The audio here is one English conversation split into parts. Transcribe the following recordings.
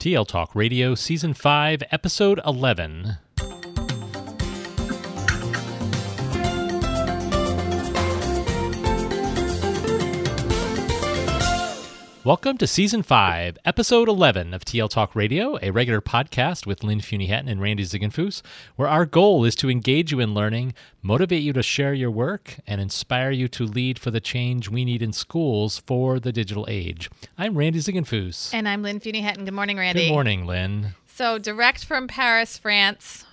TL Talk Radio, Season 5, Episode 11. Welcome to Season 5, Episode 11 of TL Talk Radio, a regular podcast with Lynn Fuini-Hetten and Randy Ziegenfuss, where our goal is to engage you in learning, motivate you to share your work, and inspire you to lead for the change we need in schools for the digital age. I'm Randy Ziegenfuss. And I'm Lynn Fuini-Hetten. Good morning, Randy. Good morning, Lynn. So, direct from Paris, France.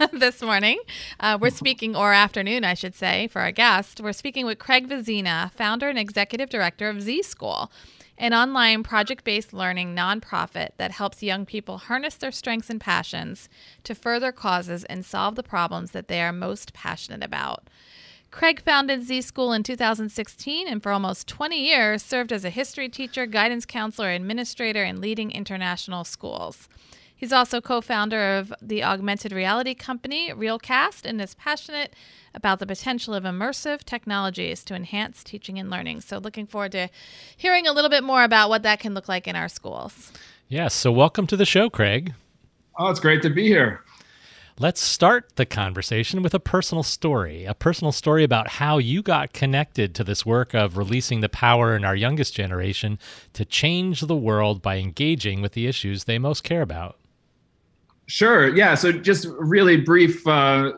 this morning. Uh, we're speaking, or afternoon, I should say, for our guest. We're speaking with Craig Vezina, founder and executive director of Z School an online project based learning nonprofit that helps young people harness their strengths and passions to further causes and solve the problems that they are most passionate about. Craig founded Z School in 2016 and for almost 20 years served as a history teacher, guidance counselor, administrator and leading international schools. He's also co founder of the augmented reality company Realcast and is passionate about the potential of immersive technologies to enhance teaching and learning. So, looking forward to hearing a little bit more about what that can look like in our schools. Yes. So, welcome to the show, Craig. Oh, it's great to be here. Let's start the conversation with a personal story, a personal story about how you got connected to this work of releasing the power in our youngest generation to change the world by engaging with the issues they most care about. Sure. Yeah. So, just really brief uh,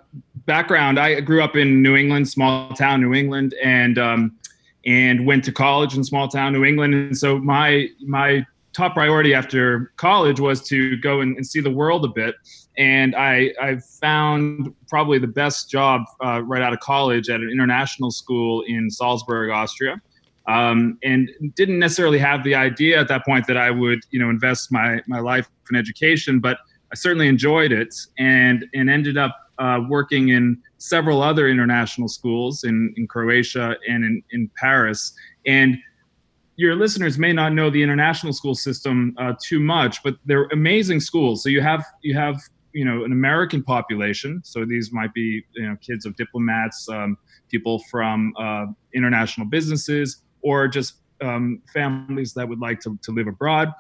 background. I grew up in New England, small town New England, and um, and went to college in small town New England. And so, my my top priority after college was to go and, and see the world a bit. And I I found probably the best job uh, right out of college at an international school in Salzburg, Austria. Um, and didn't necessarily have the idea at that point that I would, you know, invest my my life in education, but I certainly enjoyed it and and ended up uh, working in several other international schools in, in Croatia and in, in Paris. And your listeners may not know the international school system uh, too much, but they're amazing schools. So you have you have you know an American population. So these might be you know kids of diplomats, um, people from uh, international businesses, or just um, families that would like to, to live abroad.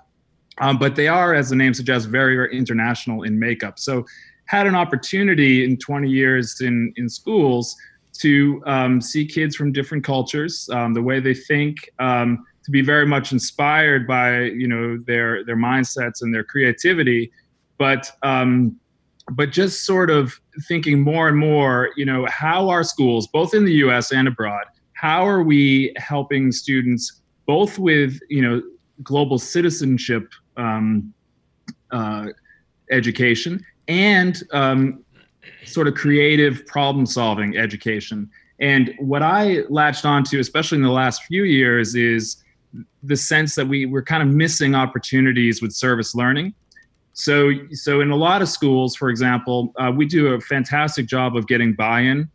Um, but they are, as the name suggests, very, very international in makeup. So, had an opportunity in 20 years in in schools to um, see kids from different cultures, um, the way they think, um, to be very much inspired by you know their their mindsets and their creativity, but um, but just sort of thinking more and more, you know, how are schools, both in the U.S. and abroad, how are we helping students both with you know global citizenship um, uh, education and um, sort of creative problem solving education. And what I latched onto, especially in the last few years, is the sense that we we're kind of missing opportunities with service learning. So, so in a lot of schools, for example, uh, we do a fantastic job of getting buy-in.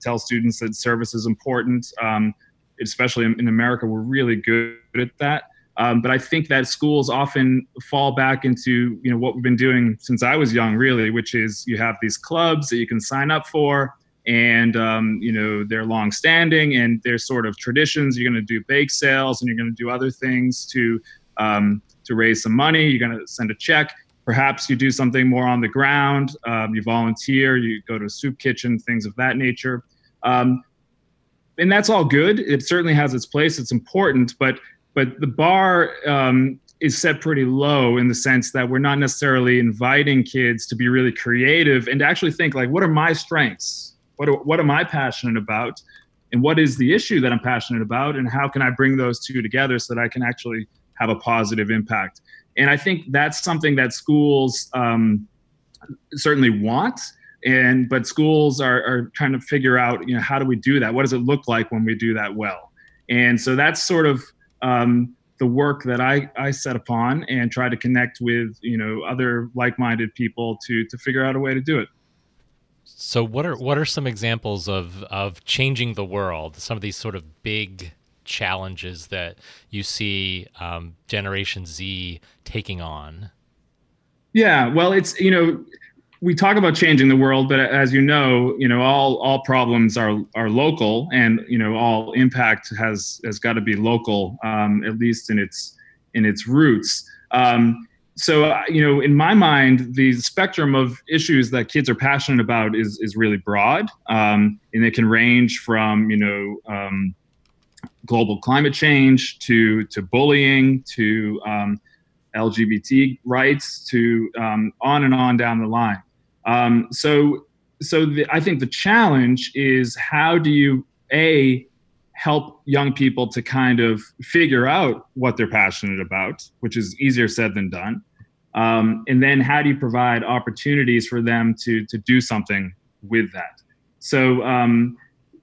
Tell students that service is important. Um, especially in, in America, we're really good at that. Um, but I think that schools often fall back into you know what we've been doing since I was young, really, which is you have these clubs that you can sign up for, and um, you know they're long-standing and they're sort of traditions. You're going to do bake sales and you're going to do other things to um, to raise some money. You're going to send a check. Perhaps you do something more on the ground. Um, you volunteer. You go to a soup kitchen, things of that nature. Um, and that's all good. It certainly has its place. It's important, but but the bar um, is set pretty low in the sense that we're not necessarily inviting kids to be really creative and to actually think like what are my strengths? What, what am i passionate about? And what is the issue that i'm passionate about? And how can i bring those two together so that i can actually have a positive impact? And i think that's something that schools um, certainly want and but schools are, are trying to figure out you know how do we do that? What does it look like when we do that well? And so that's sort of um, the work that I, I set upon and try to connect with you know other like-minded people to to figure out a way to do it. So what are what are some examples of of changing the world? Some of these sort of big challenges that you see um, Generation Z taking on. Yeah, well, it's you know we talk about changing the world, but as you know, you know all all problems are are local, and you know all impact has has got to be local, um, at least in its in its roots. Um, so uh, you know, in my mind, the spectrum of issues that kids are passionate about is is really broad, um, and it can range from you know um, global climate change to to bullying to um, LGBT rights to um, on and on down the line. Um, so so the, I think the challenge is how do you a help young people to kind of figure out what they're passionate about, which is easier said than done. Um, and then how do you provide opportunities for them to to do something with that? So um,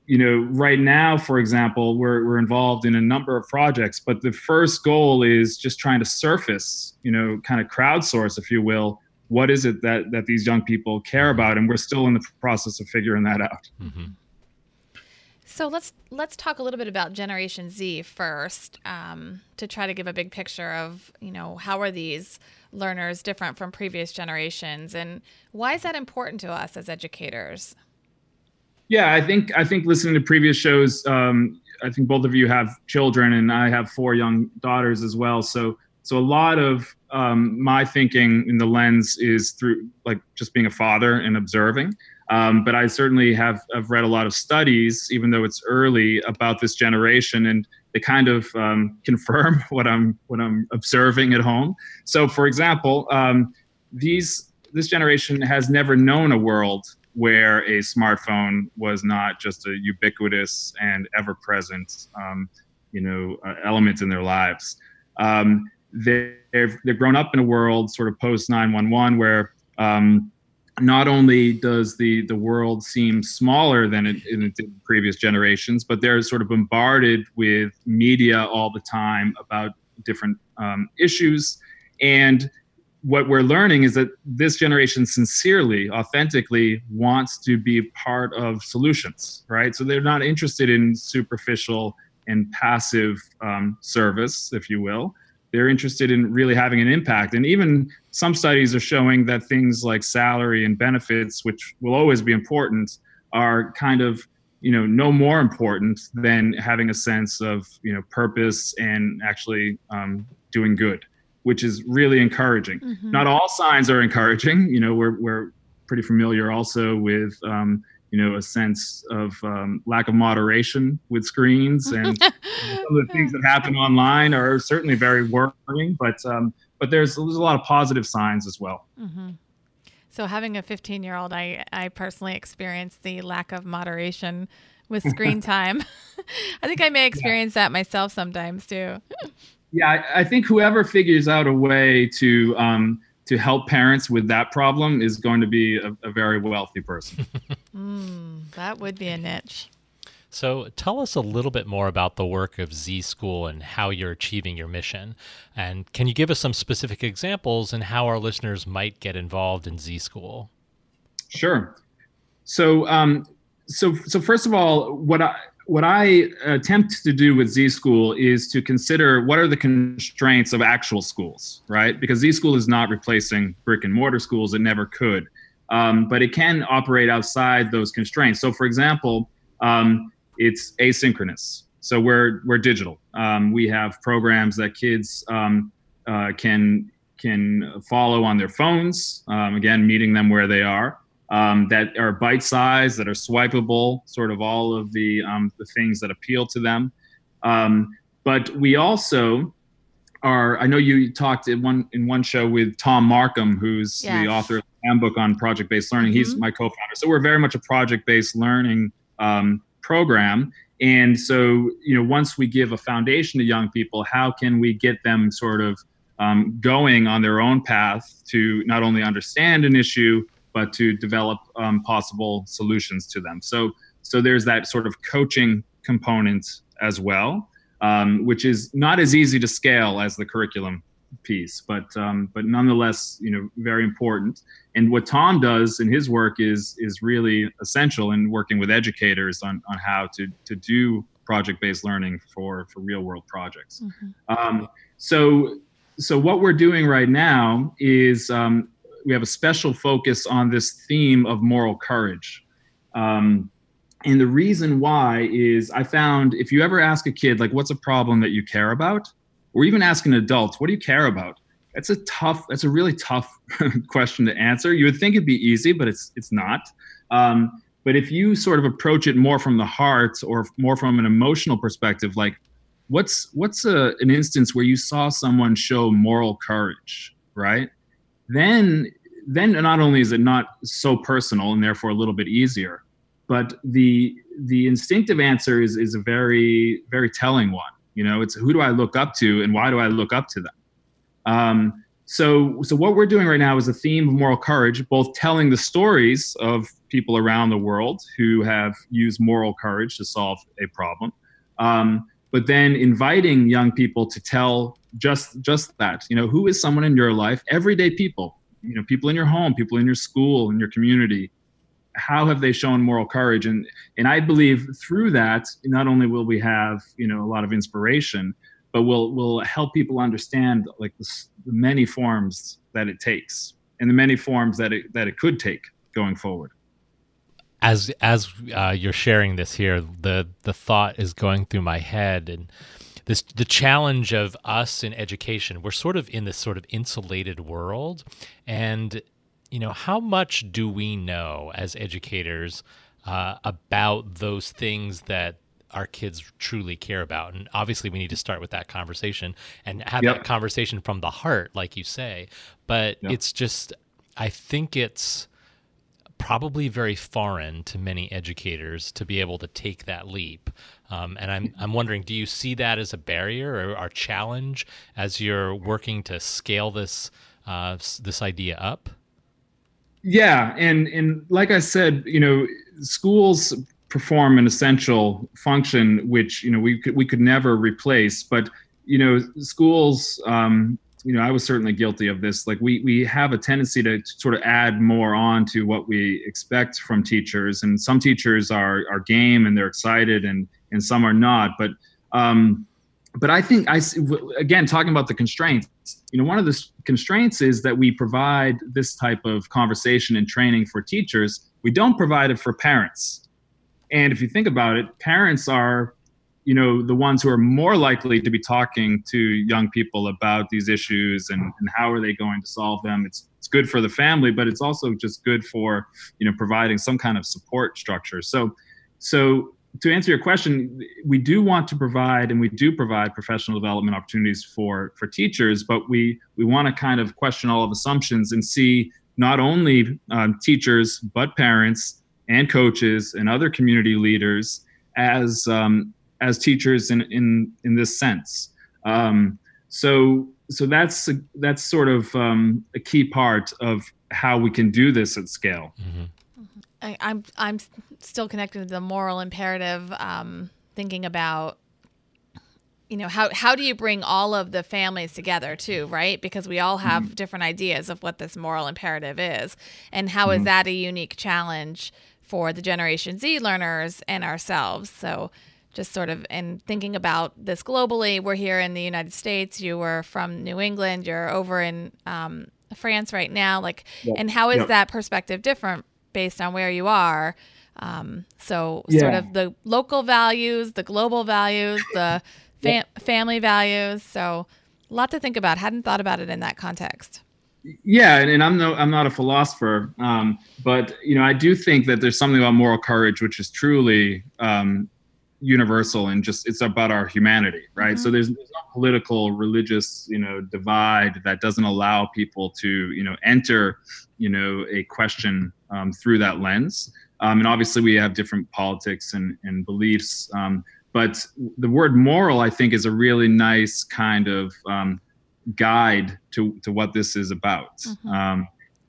you know, right now, for example, we're we're involved in a number of projects, but the first goal is just trying to surface, you know, kind of crowdsource, if you will, what is it that that these young people care about, and we're still in the process of figuring that out. Mm-hmm. So let's let's talk a little bit about Generation Z first, um, to try to give a big picture of you know how are these learners different from previous generations, and why is that important to us as educators? Yeah, I think I think listening to previous shows, um, I think both of you have children, and I have four young daughters as well. So so a lot of um, my thinking in the lens is through like just being a father and observing. Um, but I certainly have, have read a lot of studies, even though it's early, about this generation, and they kind of um, confirm what I'm what I'm observing at home. So, for example, um, these this generation has never known a world where a smartphone was not just a ubiquitous and ever-present, um, you know, uh, element in their lives. Um, they've they've grown up in a world sort of post 911 where um, not only does the the world seem smaller than it, in previous generations, but they're sort of bombarded with media all the time about different um, issues. And what we're learning is that this generation sincerely, authentically wants to be part of solutions, right? So they're not interested in superficial and passive um, service, if you will they're interested in really having an impact. And even some studies are showing that things like salary and benefits, which will always be important, are kind of you know no more important than having a sense of you know purpose and actually um, doing good which is really encouraging mm-hmm. not all signs are encouraging you know we're, we're pretty familiar also with um, you know a sense of um, lack of moderation with screens and some of the things that happen online are certainly very worrying but um, but there's there's a lot of positive signs as well mm-hmm. so having a 15 year old i i personally experienced the lack of moderation with screen time i think i may experience yeah. that myself sometimes too yeah I, I, think whoever figures out a way to um, to help parents with that problem is going to be a, a very wealthy person. mm, that would be a niche. So, tell us a little bit more about the work of Z School and how you're achieving your mission. And can you give us some specific examples and how our listeners might get involved in Z School? Sure. So, um, so, so first of all, what I what I attempt to do with Z School is to consider what are the constraints of actual schools, right? Because Z School is not replacing brick and mortar schools; it never could, um, but it can operate outside those constraints. So, for example, um, it's asynchronous. So we're we're digital. Um, we have programs that kids um, uh, can can follow on their phones. Um, again, meeting them where they are um, that are bite sized, that are swipeable, sort of all of the, um, the things that appeal to them. Um, but we also are, I know you talked in one, in one show with Thom Markham, who's yes. the author of the handbook on project based learning. Mm-hmm. He's my co founder. So we're very much a project based learning um, program. And so, you know, once we give a foundation to young people, how can we get them sort of um, going on their own path to not only understand an issue, but to develop um, possible solutions to them. So, so there's that sort of coaching component as well, um, which is not as easy to scale as the curriculum piece, but um, but nonetheless, you know, very important. And what Thom does in his work is is really essential in working with educators on on how to to do project-based learning for for real-world projects. Mm-hmm. Um, so so what we're doing right now is um, we have a special focus on this theme of moral courage. Um, and the reason why is I found if you ever ask a kid, like, what's a problem that you care about? Or even ask an adult, what do you care about? that's a tough that's a really tough question to answer you would think it'd be easy but it's it's not um, but if you sort of approach it more from the heart or more from an emotional perspective like what's what's a, an instance where you saw someone show moral courage right then then not only is it not so personal and therefore a little bit easier but the the instinctive answer is is a very very telling one. You know it's who do i look up to and why do i look up to them? Um, so so what we're doing right now is a theme of moral courage both telling the stories of people around the world who have used moral courage to solve a problem um, but then inviting young people to tell just just that you know who is someone in your life? Everyday people you know people in your home people in your school in your community. How have they shown moral courage? And and i believe through that not only will we have you know a lot of inspiration but we'll will help people understand like the, the many forms that it takes and the many forms that it that it could take going forward. As as uh, you're sharing this here the the thought is going through my head and this the challenge of us in education we're sort of in this sort of insulated world and you know, how much do we know as educators uh, about those things that our kids truly care about? And obviously, we need to start with that conversation and have yep. that conversation from the heart, like you say. But yep. it's just, I think it's probably very foreign to many educators to be able to take that leap. Um, and I'm I'm wondering, do you see that as a barrier or a challenge as you're working to scale this uh, this idea up? yeah and and like i said you know schools perform an essential function which you know we could we could never replace but you know schools um, you know i was certainly guilty of this like we we have a tendency to sort of add more on to what we expect from teachers and some teachers are are game and they're excited and and some are not but um but I think I again talking about the constraints. You know, one of the constraints is that we provide this type of conversation and training for teachers. We don't provide it for parents. And if you think about it, parents are, you know, the ones who are more likely to be talking to young people about these issues and, and how are they going to solve them. It's it's good for the family, but it's also just good for, you know, providing some kind of support structure. So so to answer your question, we do want to provide and we do provide professional development opportunities for for teachers, but we we want to kind of question all of assumptions and see not only um, teachers but parents and coaches and other community leaders as um, as teachers in in in this sense. Um, so so that's that's sort of um, a key part of how we can do this at scale. Mm-hmm. I, I'm I'm still connected to the moral imperative. Um, thinking about you know how how do you bring all of the families together too right because we all have mm-hmm. different ideas of what this moral imperative is and how mm-hmm. is that a unique challenge for the generation z learners and ourselves so just sort of in thinking about this globally we're here in the united states you were from new england you're over in um, france right now like yep. and how is yep. that perspective different based on where you are. Um, so yeah. sort of the local values, the global values, the fam- family values. So a lot to think about. Hadn't thought about it in that context. Yeah, and, and I'm no, I'm not a philosopher, um, but you know, I do think that there's something about moral courage which is truly um, universal and just it's about our humanity, right? Mm-hmm. So there's, there's no political, religious, you know, divide that doesn't allow people to, you know, enter, you know, a question um, through that lens. Um, and obviously, we have different politics and, and beliefs. Um, but the word moral, I think, is a really nice kind of um, guide to, to what this is about. Mm-hmm.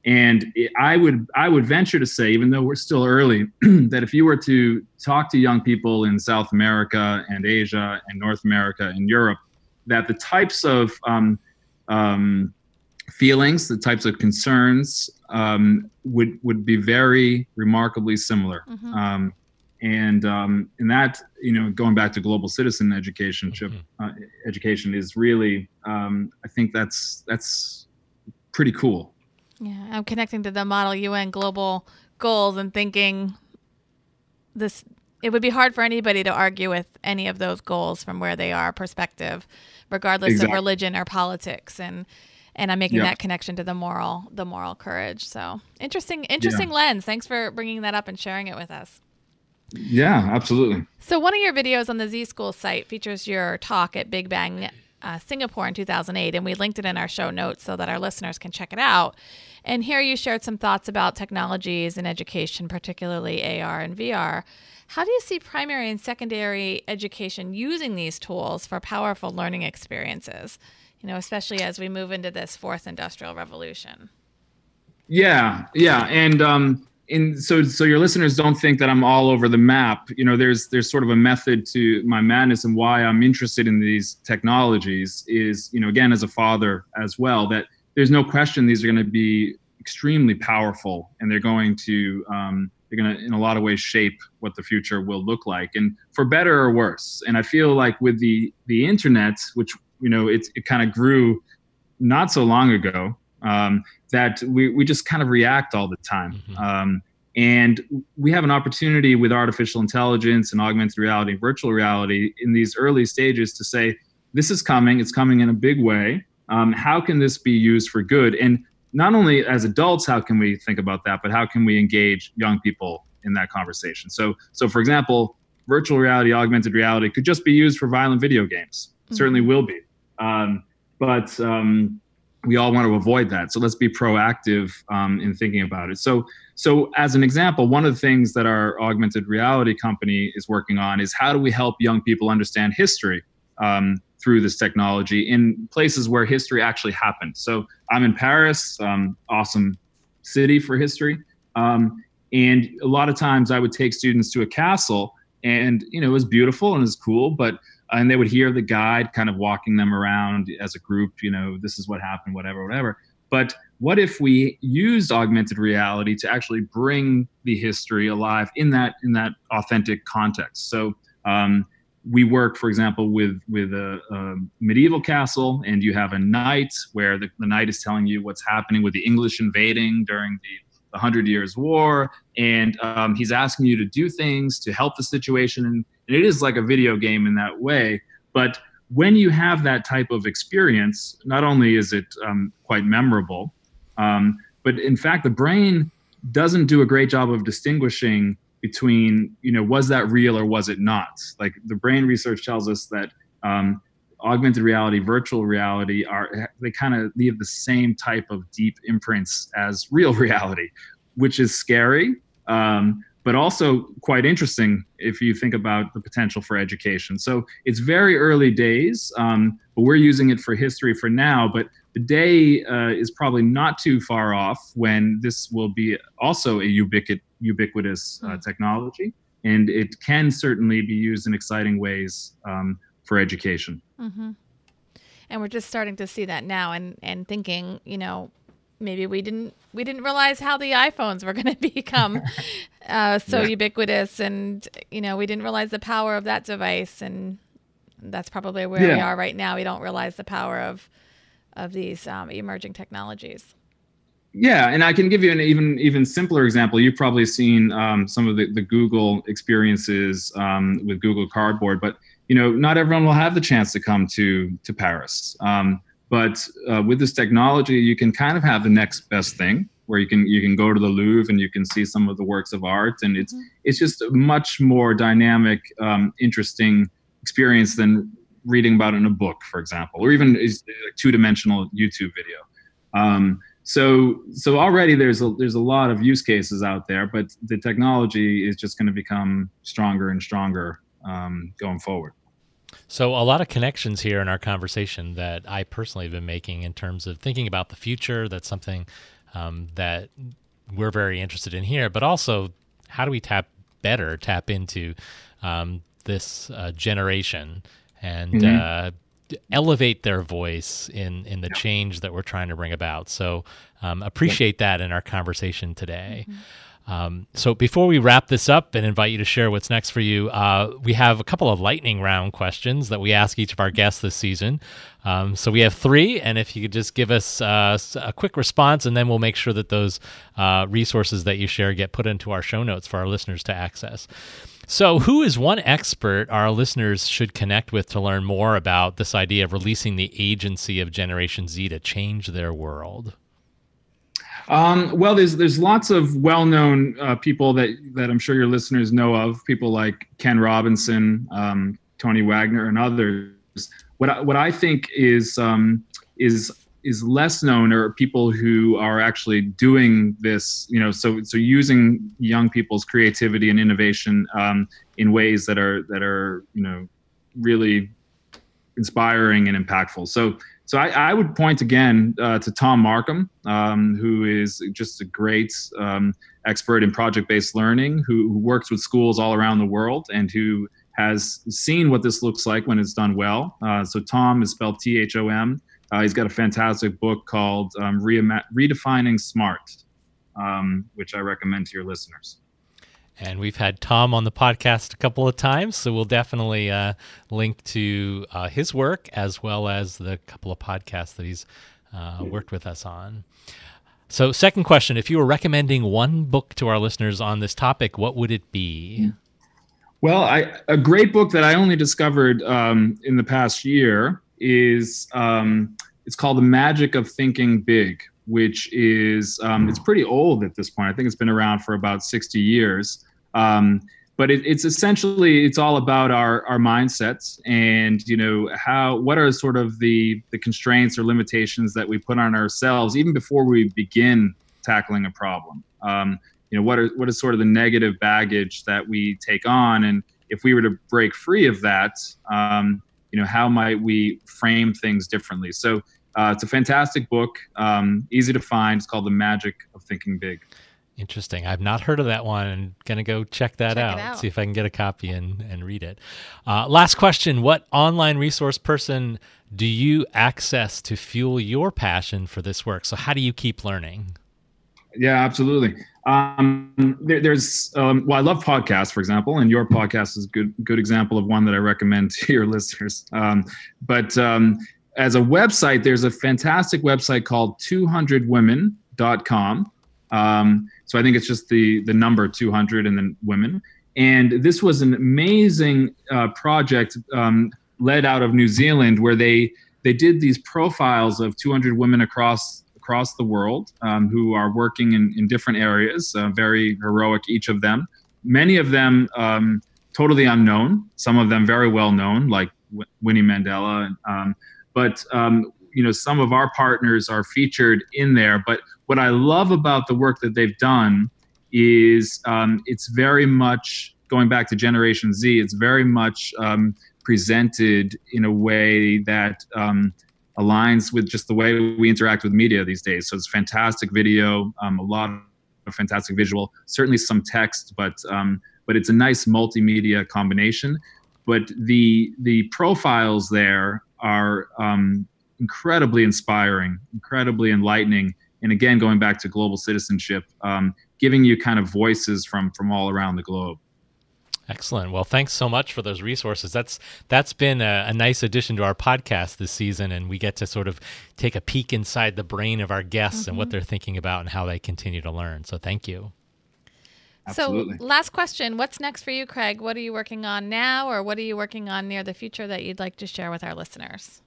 And it, I would I would venture to say, even though we're still early, that if you were to talk to young people in South America and Asia and North America and Europe, that the types of um, um, feelings, the types of concerns um, would would be very remarkably similar. Mm-hmm. Um, and um, and that you know going back to global citizen education mm-hmm. uh, education is really um, I think that's that's pretty cool. Yeah, I'm connecting to the Model UN global goals and thinking this. It would be hard for anybody to argue with any of those goals from where they are perspective, regardless exactly. of religion or politics. And and I'm making Yep. that connection to the moral the moral courage. So interesting interesting lens. Thanks for bringing that up and sharing it with us. Yeah, absolutely. So one of your videos on the Z School site features your talk at Big Bang uh, Singapore in 2008, and we linked it in our show notes so that our listeners can check it out. And here you shared some thoughts about technologies in education, particularly AR and VR. How do you see primary and secondary education using these tools for powerful learning experiences? You know, especially as we move into this fourth industrial revolution. Yeah, yeah, and um, in so so your listeners don't think that I'm all over the map. You know, there's there's sort of a method to my madness and why I'm interested in these technologies is you know again as a father as well that there's no question these are going to be extremely powerful and they're going to um, they're going to in a lot of ways shape what the future will look like and for better or worse. And I feel like with the the internet, which you know it kind of grew not so long ago. Um, that we, we just kind of react all the time. Mhm. Um, and we have an opportunity with artificial intelligence and augmented reality, virtual reality in these early stages to say, this is coming, it's coming in a big way. Um, how can this be used for good? And not only as adults, how can we think about that, but how can we engage young people in that conversation? So, so for example, virtual reality, augmented reality could just be used for violent video games. Mhm. Certainly will be. Um, but um, we all want to avoid that. So let's be proactive um, in thinking about it. So, so as an example, one of the things that our augmented reality company is working on is how do we help young people understand history um, through this technology in places where history actually happened. So I'm in Paris, um, awesome city for history, um, and a lot of times I would take students to a castle, and you know it was beautiful and it was cool, but and they would hear the guide kind of walking them around as a group you know this is what happened whatever whatever. But what if we used augmented reality to actually bring the history alive in that in that authentic context? So um, we work for example with with a, a medieval castle and you have a knight where the, the knight is telling you what's happening with the english invading during the the Hundred Years' War, and um, he's asking you to do things to help the situation, and, it is like a video game in that way. But when you have that type of experience, not only is it um, quite memorable, um, but in fact, the brain doesn't do a great job of distinguishing between, you know, was that real or was it not? Like the brain research tells us that um, augmented reality, virtual reality are they kind of leave the same type of deep imprints as real reality, which is scary. Um, but also quite interesting if you think about the potential for education. So it's very early days, um, but we're using it for history for now. But the day uh, is probably not too far off when this will be also a ubiquit- ubiquitous uh, technology, and it can certainly be used in exciting ways um, for education. Mm-hmm. And we're just starting to see that now, and and thinking, you know, maybe we didn't we didn't realize how the iPhones were going to become uh, so Yeah. ubiquitous, and you know, we didn't realize the power of that device, and that's probably where we are right now. We don't realize the power of of these um, emerging technologies. Yeah, and I can give you an even even simpler example. You've probably seen um, some of the, the Google experiences um, with Google Cardboard, but you know, not everyone will have the chance to come to to Paris. Um, but uh, with this technology, you can kind of have the next best thing, where you can you can go to the Louvre and you can see some of the works of art, and it's Mhm. it's just a much more dynamic, um, interesting experience than reading about it in a book, for example, or even a two dimensional YouTube video. Um, so so already there's a there's a lot of use cases out there, but the technology is just going to become stronger and stronger um, going forward. So, a lot of connections here in our conversation that I personally have been making in terms of thinking about the future. That's something um, that we're very interested in here, but also how do we tap better tap into um, this uh, generation and Mhm. uh, elevate their voice in in the change that we're trying to bring about. So, um, appreciate that in our conversation today. Um, so before we wrap this up and invite you to share what's next for you, uh, we have a couple of lightning round questions that we ask each of our guests this season. Um, so we have three, and if you could just give us uh, a quick response, and then we'll make sure that those uh, resources that you share get put into our show notes for our listeners to access. So, who is one expert our listeners should connect with to learn more about this idea of releasing the agency of Generation Z to change their world? Um, well, there's there's lots of well-known uh, people that that I'm sure your listeners know of. People like Ken Robinson, um, Tony Wagner, and others. What I, what I think is um, is is less known are people who are actually doing this. You know, so so using young people's creativity and innovation um, in ways that are that are you know really inspiring and impactful. So so I, I, would point again uh, to Thom Markham, um, who is just a great um, expert in project-based learning, who, who, works with schools all around the world and who has seen what this looks like when it's done well. Uh, so Thom is spelled T-H-O-M. Uh, he's got a fantastic book called um, Redefining Smart, um, which I recommend to your listeners. And we've had Thom on the podcast a couple of times, so we'll definitely uh, link to uh, his work as well as the couple of podcasts that he's uh, worked with us on. So, second question if you were recommending one book to our listeners on this topic, what would it be? Well, I, a great book that I only discovered um, in the past year is um, it's called The Magic of Thinking Big, which is um, it's pretty old at this point. I think it's been around for about 60 years. Um, but it, it's essentially it's all about our our mindsets and you know how what are sort of the the constraints or limitations that we put on ourselves even before we begin tackling a problem. Um, you know what are what is sort of the negative baggage that we take on and if we were to break free of that um, you know how might we frame things differently so uh, it's a fantastic book um, easy to find it's called the magic of thinking big Interesting. I've not heard of that one and gonna go check that check out, out, See if I can get a copy and, and read it. Uh, last question. What online resource person do you access to fuel your passion for this work? So how do you keep learning? Yeah, absolutely. Um, there, there's um, well, I love podcasts, for example, and your podcast is a good good example of one that I recommend to your listeners. Um, but um, as a website, there's a fantastic website called 200women.com. Um, so I think it's just the the number 200 and then women. And this was an amazing uh, project um, led out of New Zealand where they they did these profiles of 200 women across across the world um, who are working in, in different areas, uh, very heroic, each of them. Many of them um, totally unknown, some of them very well known, like w- Winnie Mandela. Um, but um, you know, some of our partners are featured in there. But what I love about the work that they've done is um, it's very much going back to Generation Z. It's very much um, presented in a way that um, aligns with just the way we interact with media these days. So it's fantastic video, um, a lot of fantastic visual, certainly some text, but um, but it's a nice multimedia combination. But the the profiles there are um, incredibly inspiring, incredibly enlightening, and again going back to global citizenship um, giving you kind of voices from from all around the globe. Excellent. Well thanks so much for those resources. That's that's been a, a, nice addition to our podcast this season and we get to sort of take a peek inside the brain of our guests mm-hmm. and what mm-hmm. they're thinking about and how they continue to learn. So thank you Absolutely. So, last question What's next for you, Craig? What are you working on now, or what are you working on near the future that you'd like to share with our listeners?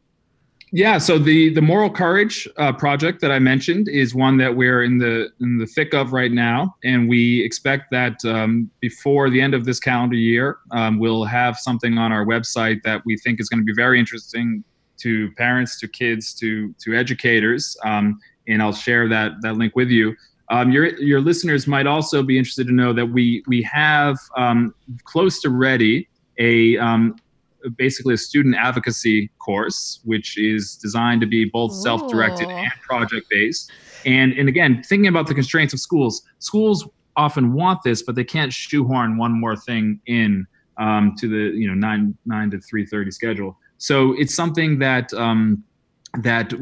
Yeah, so the the moral courage uh, project that I mentioned is one that we're in the in the thick of right now, and we expect that um, before the end of this calendar year, um, we'll have something on our website that we think is going to be very interesting to parents, to kids, to to educators, um, and I'll share that that link with you. Um, your your listeners might also be interested to know that we we have um, close to ready a um, basically a student advocacy course, which is designed to be both self-directed and project-based. And and again, thinking about the constraints of schools, schools often want this, but they can't shoehorn one more thing in um, to the you know nine nine to three thirty schedule. So it's something that um, that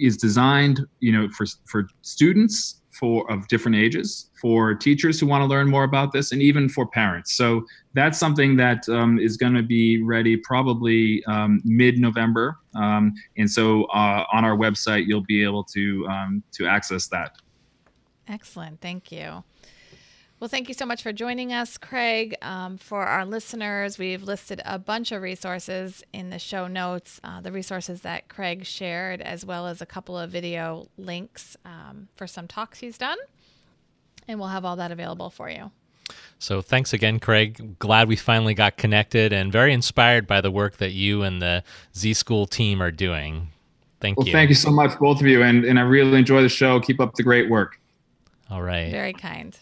is designed you know for for students for of different ages for teachers who want to learn more about this and even for parents. So that's something that um, is going to be ready probably um, mid-november. Um, and so uh, on our website you'll be able to um, to access that. Excellent. Thank you well, thank you so much for joining us, Craig. Um, for our listeners, we've listed a bunch of resources in the show notes, uh, the resources that Craig shared, as well as a couple of video links um, for some talks he's done. And we'll have all that available for you. So thanks again, Craig. Glad we finally got connected and very inspired by the work that you and the Z School team are doing. Thank well, you. Thank you so much, both of you. And, and I really enjoy the show. Keep up the great work. All right. Very kind.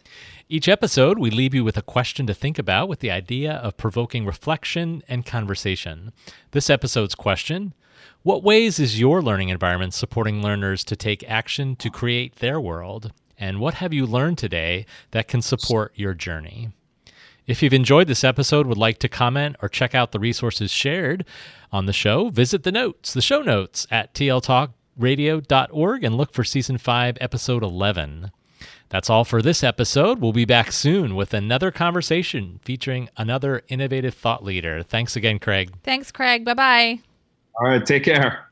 Each episode, we leave you with a question to think about with the idea of provoking reflection and conversation. This episode's question What ways is your learning environment supporting learners to take action to create their world? And what have you learned today that can support your journey? If you've enjoyed this episode, would like to comment or check out the resources shared on the show, visit the notes, the show notes at tltalkradio.org and look for season 5, episode 11. That's all for this episode. We'll be back soon with another conversation featuring another innovative thought leader. Thanks again, Craig. Thanks, Craig. Bye bye. All right. Take care.